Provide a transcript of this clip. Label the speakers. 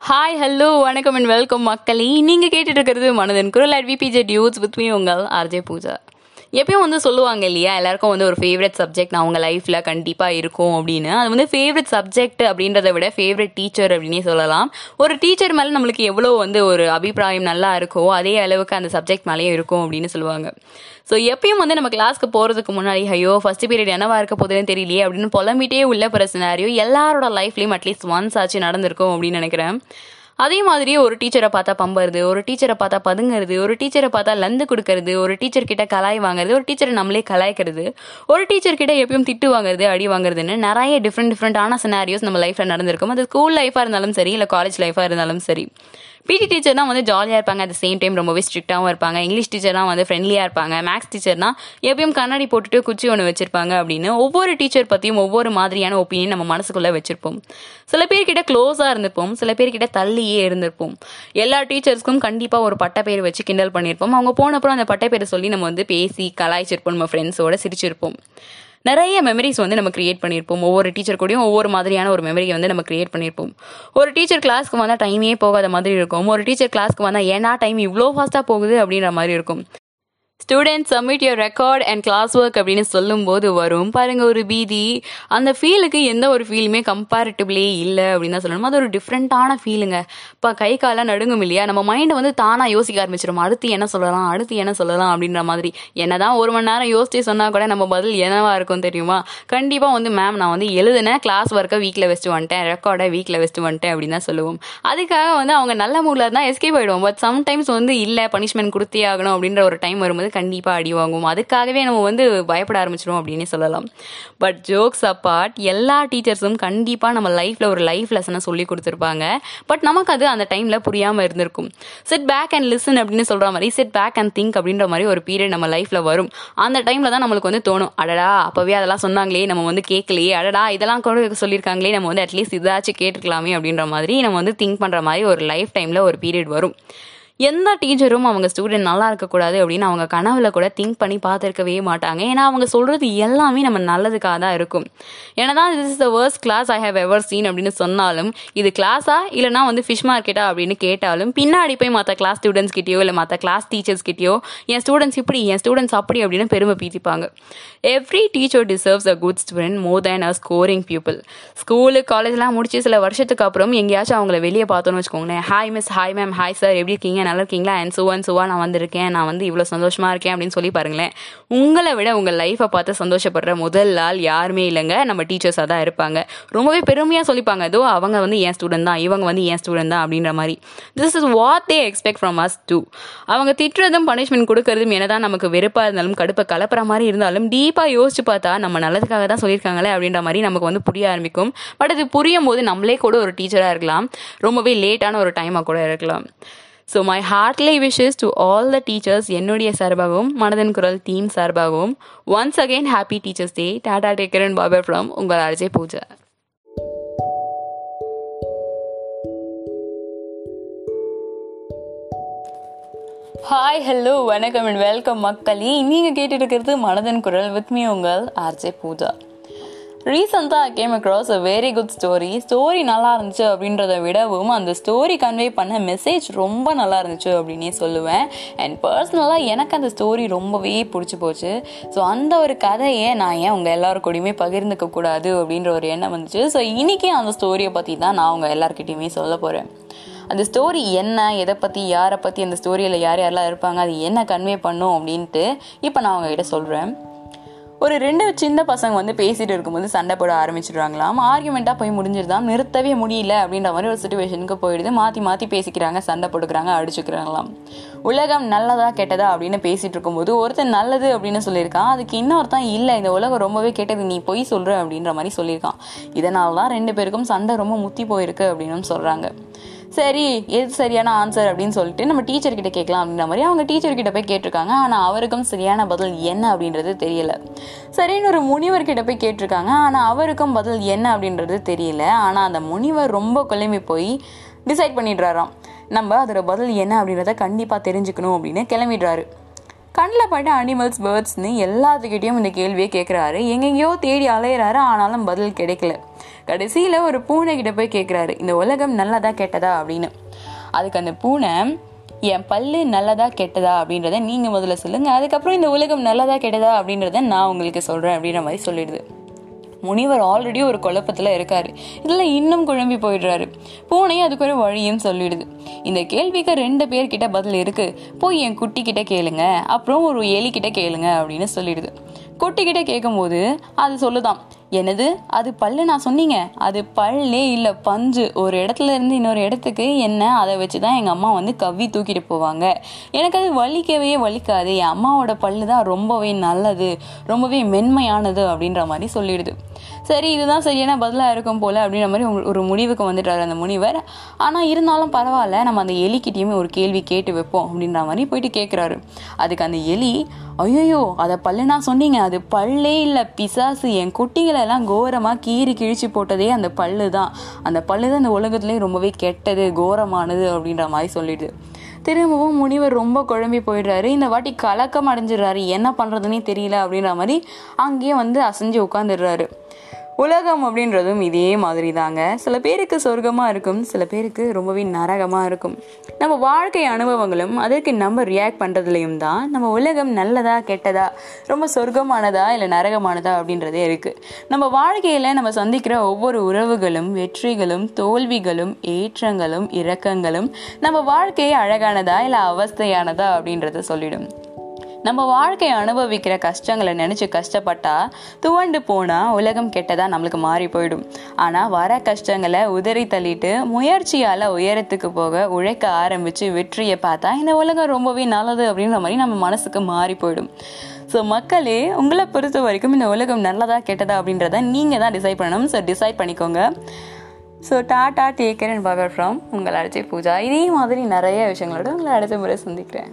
Speaker 1: Hi hello வணக்கம் and welcome மக்களே. நீங்கள் கேட்டுட்டு இருக்கிறது மனதன் குரல் அட் விபிஜெட் யூத்ஸ் வித் மீ உங்கள் ஆர்ஜே பூஜா எப்பயும் வந்து சொல்லுவாங்க இல்லையா எல்லாருக்கும் வந்து ஒரு ஃபேவரட் சப்ஜெக்ட் அவங்க லைஃப்பில் கண்டிப்பாக இருக்கும் அப்படின்னு. அது வந்து ஃபேவரட் சப்ஜெக்ட் அப்படின்றத விட ஃபேவரட் டீச்சர் அப்படின்னே சொல்லலாம். ஒரு டீச்சர் மேலே நம்மளுக்கு எவ்வளோ வந்து ஒரு அபிப்பிராயம் நல்லா இருக்கோ அதே அளவுக்கு அந்த சப்ஜெக்ட் மேலேயும் இருக்கும் அப்படின்னு சொல்லுவாங்க. ஸோ எப்பயும் வந்து நம்ம கிளாஸ்க்கு போகிறதுக்கு முன்னாடி ஐயோ ஃபஸ்ட் பீரியட் என்னவா இருக்க போதுன்னு தெரியலையே அப்படின்னு புலம்பிட்டே உள்ள போகிற எல்லாரோட லைஃப்லேயும் அட்லீஸ்ட் ஒன்ஸ் ஆச்சு நடந்திருக்கும் அப்படின்னு நினைக்கிறேன். அதே மாதிரி ஒரு டீச்சரை பார்த்தா பம்புறது ஒரு டீச்சரை பார்த்தா பதுங்கிறது ஒரு டீச்சரை பார்த்தா லந்து கொடுக்கறது ஒரு டீச்சர் கிட்ட கலாய் வாங்குறது ஒரு டீச்சரை நம்மளே கலாய்க்கிறது ஒரு டீச்சர் கிட்ட எப்பயும் திட்டு வாங்குறது அடி வாங்குறதுன்னு நிறைய டிஃப்ரெண்ட் டிஃப்ரெண்டான சினாரியோஸ் நம்ம லைஃப்ல நடந்திருக்கும். அது ஸ்கூல் லைஃபாக இருந்தாலும் சரி இல்லை காலேஜ் லைஃபாக இருந்தாலும் சரி. பிடி டீச்சர் தான் வந்து ஜாலியாக இருப்பாங்க அட் சேம் டைம் ரொம்பவே ஸ்ட்ரிக்டாகவும் இருப்பாங்க. இங்கிலீஷ் டீச்சர்லாம் வந்து ஃப்ரெண்ட்லியாக இருப்பாங்க. மேக்ஸ் டீச்சர்னா எப்பயும் கண்ணாடி போட்டுட்டு குச்சி ஒன்று வச்சிருப்பாங்க அப்படின்னு ஒவ்வொரு டீச்சர் பற்றியும் ஒவ்வொரு மாதிரியான ஒப்பீனியன் நம்ம மனசுக்குள்ளே வச்சிருப்போம். சில பேர்கிட்ட க்ளோஸாக இருந்திருப்போம். சில பேர்கிட்ட தள்ளியே இருந்திருப்போம். எல்லா டீச்சர்ஸ்க்கும் கண்டிப்பாக ஒரு பட்டப்பேர் பேர் வச்சு கிண்டல் பண்ணியிருப்போம் அவங்க போனப்பறம் அந்த பட்டப்பேரை பேரை சொல்லி நம்ம வந்து பேசி கலாய்ச்சிருப்போம். நம்ம ஃப்ரெண்ட்ஸோட சிரிச்சிருப்போம். நிறைய மெமரிஸ் வந்து நம்ம கிரியேட் பண்ணியிருப்போம் ஒவ்வொரு டீச்சர் கூடயும் ஒவ்வொரு மாதிரியான ஒரு மெமரியை வந்து நம்ம கிரியேட் பண்ணியிருப்போம் ஒரு டீச்சர் கிளாஸ்க்கு வந்தால் டைமே போகாத மாதிரி இருக்கும். ஒரு டீச்சர் கிளாஸ்க்கு வந்தால் ஏன்னா டைம் இவ்வளோ ஃபாஸ்ட்டாக போகுது அப்படின்ற மாதிரி இருக்கும். Student submit your record and class work அப்படின்னு சொல்லும்போது வரும். பாருங்க ஒரு பீதி. அந்த ஃபீலுக்கு எந்த ஒரு ஃபீலுமே கம்பேரிட்டிவ்லே இல்லை அப்படின்னு தான் சொல்லணும். அது ஒரு டிஃப்ரெண்ட்டான ஃபீலுங்க இப்போ கை காலெலாம் நடுங்கும் இல்லையா? நம்ம மைண்டை வந்து தானாக யோசிக்க ஆரம்பிச்சிடும் அடுத்து என்ன சொல்லலாம்? அடுத்து என்ன சொல்லலாம்? அப்படின்ற மாதிரி. என்ன தான் ஒரு மணி நேரம் யோசிச்சு சொன்னால் கூட நம்ம பதில் என்னவா இருக்கும் தெரியுமா? கண்டிப்பாக வந்து மேம் நான் வந்து எழுதுனேன் கிளாஸ் ஒர்க்கை வீட்டில் வச்சுட்டு வந்துட்டேன். ரெக்கார்டை வீட்டில் வச்சுட்டு வந்துட்டேன் அப்படின்னு தான் சொல்லுவோம். அதுக்காக வந்து அவங்க நல்ல மூடில் இருந்தால் எஸ்கேப் ஆகிடுவோம் பட் சம்டைம்ஸ் வந்து இல்லை பனிஷ்மெண்ட் கொடுத்தே ஆகணும் அப்படின்ற ஒரு டைம் வரும்போது கண்டிப்பாக அடி வாங்குவோம். அதுக்காகவே நம்ம வந்து பயப்பட ஆரம்பிச்சிடும் அப்படின்னு சொல்லலாம். பட் ஜோக்ஸ் அப்பார்ட் எல்லா டீச்சர்ஸும் கண்டிப்பாக நம்ம லைஃப்பில் ஒரு லைஃப் லெசனை சொல்லி கொடுத்துருப்பாங்க. பட் நமக்கு அது அந்த டைமில் புரியாமல் இருந்திருக்கும். சிட் பேக் அண்ட் லிசன் அப்படின்னு சொல்கிற மாதிரி சிட் பேக் அண்ட் திங்க் அப்படின்ற மாதிரி ஒரு பீரியட் நம்ம லைஃப்பில் வரும். அந்த டைமில் தான் நம்மளுக்கு வந்து தோணும். அடடா அப்போவே அதெல்லாம் சொன்னாங்களே நம்ம வந்து கேட்கலையே. அடடா இதெல்லாம் கூட சொல்லியிருக்காங்களே நம்ம வந்து அட்லீஸ்ட் இதாச்சும் கேட்டுருக்கலாமே அப்படின்ற மாதிரி நம்ம வந்து திங்க் பண்ணுற மாதிரி ஒரு லைஃப் டைமில் ஒரு பீரியட் வரும். எந்த டீச்சரும் அவங்க ஸ்டூடெண்ட் நல்லா இருக்கக்கூடாது அப்படின்னு அவங்க கனவுல கூட திங்க் பண்ணி பார்த்துருக்கவே மாட்டாங்க. ஏன்னா அவங்க சொல்றது எல்லாமே நம்ம நல்லதுக்காக தான் இருக்கும். ஏன்னா this is the worst class I have ever seen அப்படின்னு சொன்னாலும் இது கிளாஸா இல்லைனா வந்து ஃபிஷ் மார்க்கெட்டா அப்படின்னு கேட்டாலும் பின்னாடி போய் மற்ற கிளாஸ் ஸ்டூடெண்ட்ஸ் கிட்டயோ இல்லை மற்ற கிளாஸ் டீச்சர்ஸ் கிட்டயோ என் ஸ்டூடெண்ட்ஸ் இப்படி என் ஸ்டூடெண்ட்ஸ் அப்படி அப்படின்னு பெருமை பீத்திப்பாங்க. Every teacher deserves a good student more than a scoring people school காலேஜ்லாம் முடிச்சு சில வருஷத்துக்கு அப்புறம் எங்கேயாச்சும் அவங்கள வெளியே பார்த்தோன்னு வச்சுக்கோங்களேன். Hi miss hi ma'am hi sir எப்படி இருக்கீங்க? நல்லா இருக்கீங்களா? அண்ட் சுவன் சுவா நான் வந்திருக்கேன். நான் வந்து இவ்வளோ சந்தோஷமா இருக்கேன் அப்படின்னு சொல்லி பாருங்களேன். உங்களை விட உங்கள் லைஃப்பை பார்த்து சந்தோஷப்படுற முதல் ஆள் யாருமே இல்லைங்க. நம்ம டீச்சர்ஸாக தான் இருப்பாங்க. ரொம்பவே பெருமையாக சொல்லிப்பாங்க. அதோ அவங்க வந்து என் ஸ்டூடெண்ட் தான் இவங்க வந்து என் ஸ்டூடெண்ட் தான் அப்படின்ற மாதிரி. This is what they expect from us to அவங்க திட்டுறதும் பனிஷ்மெண்ட் கொடுக்கறதும் என்னதான் நமக்கு வெறுப்பாக இருந்தாலும் கடுப்பை கலப்புற மாதிரி இருந்தாலும் டீப்பாக யோசிச்சு பார்த்தா நம்ம நல்லதுக்காக தான் சொல்லியிருக்காங்களே அப்படின்ற மாதிரி நமக்கு வந்து புரிய ஆரம்பிக்கும். பட் அது புரியும் போது நம்மளே கூட ஒரு டீச்சராக இருக்கலாம். ரொம்பவே லேட்டான ஒரு டைமாக கூட இருக்கலாம். So my heartly wishes to all the teachers என்னுடைய சார்பாகவும் மனதன் குரல் டீம் சார்பாகவும். Once again happy teachers day tata take care and Babur from உங்கள் அர்ஜய் பூஜா. ஹாய் ஹலோ வணக்கம் அண்ட் வெல்கம் மக்களே. நீங்கள் கேட்டுட்டு இருக்கிறது மனதன் குரல் வித் மீ உங்கள் ஆர்ஜே பூஜா. ரீசெண்டாக came across a very good story story நல்லா இருந்துச்சு அப்படின்றத விடவும் அந்த ஸ்டோரி கன்வே பண்ண மெசேஜ் ரொம்ப நல்லா இருந்துச்சு அப்படின்னே சொல்லுவேன். அண்ட் பர்சனலாக எனக்கு அந்த ஸ்டோரி ரொம்பவே பிடிச்சி போச்சு. ஸோ அந்த ஒரு கதையை நான் ஏன் உங்கள் எல்லாரும் கூடயுமே பகிர்ந்துக்க கூடாது அப்படின்ற ஒரு எண்ணம் வந்துச்சு. ஸோ இன்றைக்கி அந்த ஸ்டோரியை பற்றி தான் நான் உங்கள் எல்லாருக்கிட்டையுமே சொல்ல போகிறேன் அந்த ஸ்டோரி என்ன எதை பற்றி யாரை பற்றி அந்த ஸ்டோரியில் யார் யாரெல்லாம் இருப்பாங்க அது என்ன கன்வே பண்ணும் அப்படின்ட்டு இப்போ நான் உங்ககிட்ட சொல்கிறேன் ஒரு ரெண்டு சின்ன பசங்க வந்து பேசிட்டு இருக்கும்போது சண்டை போட ஆரம்பிச்சிடுறாங்களாம் ஆர்குமெண்ட்டாக போய் முடிஞ்சிருதான் நிறுத்தவே முடியல அப்படின்ற மாதிரி ஒரு சுச்சுவேஷனுக்கு போயிடுது. மாற்றி மாற்றி பேசிக்கிறாங்க சண்டை போட்டுக்கிறாங்க அடிச்சுக்கிறாங்களாம். உலகம் நல்லதா கெட்டதா அப்படின்னு பேசிட்டு இருக்கும்போது ஒருத்தன் நல்லது அப்படின்னு சொல்லியிருக்கான். அதுக்கு இன்னொருத்தன் இல்லை இந்த உலகம் ரொம்பவே கெட்டது நீ பொய் சொல்கிற அப்படின்ற மாதிரி சொல்லியிருக்கான். இதனால தான் ரெண்டு பேருக்கும் சண்டை ரொம்ப முத்தி போயிருக்கு அப்படின்னு சொல்கிறாங்க சரி எது சரியான ஆன்சர் அப்படின்னு சொல்லிட்டு நம்ம டீச்சர் கிட்ட கேட்கலாம் அப்படின்ற மாதிரி அவங்க டீச்சர் கிட்ட போய் கேட்டிருக்காங்க. ஆனால் அவருக்கும் சரியான பதில் என்ன அப்படின்றது தெரியல. சரின்னு ஒரு முனிவர் கிட்ட போய் கேட்டிருக்காங்க. ஆனால் அவருக்கும் பதில் என்ன அப்படின்றது தெரியல. ஆனால் அந்த முனிவர் ரொம்ப குழம்பி போய் டிசைட் பண்ணிடுறாராம். நம்ம அதோட பதில் என்ன அப்படின்றத கண்டிப்பாக தெரிஞ்சுக்கணும் அப்படின்னு கிளம்பிடுறாரு. கண்ணில் பட்ட அனிமல்ஸ் பேர்ட்ஸ்னு எல்லாத்துக்கிட்டையும் இந்த கேள்வியை கேட்குறாரு எங்கெங்கேயோ தேடி அலையிறாரு ஆனாலும் பதில் கிடைக்கல. கடைசியில் ஒரு பூனை கிட்ட போய் கேட்குறாரு இந்த உலகம் நல்லதா கெட்டதா? அப்படின்னு. அதுக்கு அந்த பூனை என் பல்லு நல்லதா கெட்டதா? அப்படின்றத நீங்கள் முதல்ல சொல்லுங்கள் அதுக்கப்புறம் இந்த உலகம் நல்லதா கெட்டதா அப்படின்றத நான் உங்களுக்கு சொல்கிறேன் அப்படின்ற மாதிரி சொல்லிடுது. முனிவர் ஆல்ரெடி ஒரு குழப்பத்தில் இருக்காரு. இதில் இன்னும் குழம்பி போயிடுறாரு. பூனை அதுக்கு ஒரு வழியும் சொல்லிடுது. இந்த கேள்விக்கு ரெண்டு பேர்கிட்ட பதில் இருக்கு. போய் என் குட்டி கிட்ட கேளுங்க. அப்புறம் ஒரு எலிக்கிட்ட கேளுங்க அப்படின்னு சொல்லிடுது. குட்டி கிட்ட கேட்கும்போது அது சொல்லுதான். என்னது? அது பல்லு நான் சொன்னீங்க. அது பல்லே இல்லை பஞ்சு. ஒரு இடத்துல இருந்து இன்னொரு இடத்துக்கு என்ன? அதை வச்சு தான் எங்கள் அம்மா வந்து கவ்வி தூக்கிட்டு போவாங்க. எனக்கு அது வலிக்கவே வலிக்காது. என் அம்மாவோட பல்லு தான் ரொம்பவே நல்லது ரொம்பவே மென்மையானது அப்படின்ற மாதிரி சொல்லிடுது. சரி இதுதான் சரியான பதிலாக இருக்கும் போல் அப்படின்ற மாதிரி ஒரு- முடிவுக்கு வந்துட்டாரு அந்த முனிவர். ஆனால் இருந்தாலும் பரவாயில்ல நம்ம அந்த எலிக்கிட்டேயுமே ஒரு கேள்வி கேட்டு வைப்போம் அப்படின்ற மாதிரி போயிட்டு கேட்குறாரு அதுக்கு அந்த எலி ஐயோ அதை பல்லு நான் சொன்னீங்க. அது பல்லே இல்லை. பிசாசு. என் குட்டிகளெல்லாம் கோரமாக கீறி கிழிச்சு போட்டதே அந்த பல்லு தான் அந்த பல்லு தான் இந்த உலகத்துலேயே ரொம்பவே கெட்டது கோரமானது அப்படின்ற மாதிரி சொல்லிடுது திரும்பவும் முனிவர் ரொம்ப குழம்பி போயிடுறாரு. இந்த வாட்டி கலக்கம் அடைஞ்சிடுறாரு. என்ன பண்ணுறதுனே தெரியல அப்படின்ற மாதிரி அங்கேயே வந்து அசைஞ்சு உட்காந்துடுறாரு உலகம் அப்படின்றதும் இதே மாதிரி தாங்க சில பேருக்கு சொர்க்கமாக இருக்கும் சில பேருக்கு ரொம்பவே நரகமாக இருக்கும். நம்ம வாழ்க்கை அனுபவங்களும் அதற்கு நம்ம ரியாக்ட் பண்ணுறதுலையும் தான் நம்ம உலகம் நல்லதா கெட்டதா ரொம்ப சொர்க்கமானதா இல்லை நரகமானதா அப்படின்றதே இருக்குது நம்ம வாழ்க்கையில் நம்ம சந்திக்கிற ஒவ்வொரு உறவுகளும் வெற்றிகளும் தோல்விகளும் ஏற்றங்களும் இரக்கங்களும் நம்ம வாழ்க்கையை அழகானதா இல்லை அவஸ்தையானதா அப்படின்றத சொல்லிடும். நம்ம வாழ்க்கையை அனுபவிக்கிற கஷ்டங்களை நினச்சி கஷ்டப்பட்டா துவண்டு போனால் உலகம் கெட்டதா நம்மளுக்கு மாறி போயிடும். ஆனால் வர கஷ்டங்களை உதறி தள்ளிட்டு முயற்சியால் உயரத்துக்கு போக உழைக்க ஆரம்பித்து வெற்றியை பார்த்தா இந்த உலகம் ரொம்பவே நல்லது அப்படின்ற மாதிரி நம்ம மனசுக்கு மாறி போயிடும். ஸோ மக்களே உங்களை பொறுத்த வரைக்கும் இந்த உலகம் நல்லதா கெட்டதா அப்படின்றத நீங்கள் தான் டிசைட் பண்ணணும். ஸோ டிசைட் பண்ணிக்கோங்க. So tata take care and power from உங்கள் அடிச்சை பூஜா. இதே மாதிரி நிறைய விஷயங்களோட உங்களை அடுத்த முறை சந்திக்கிறேன்.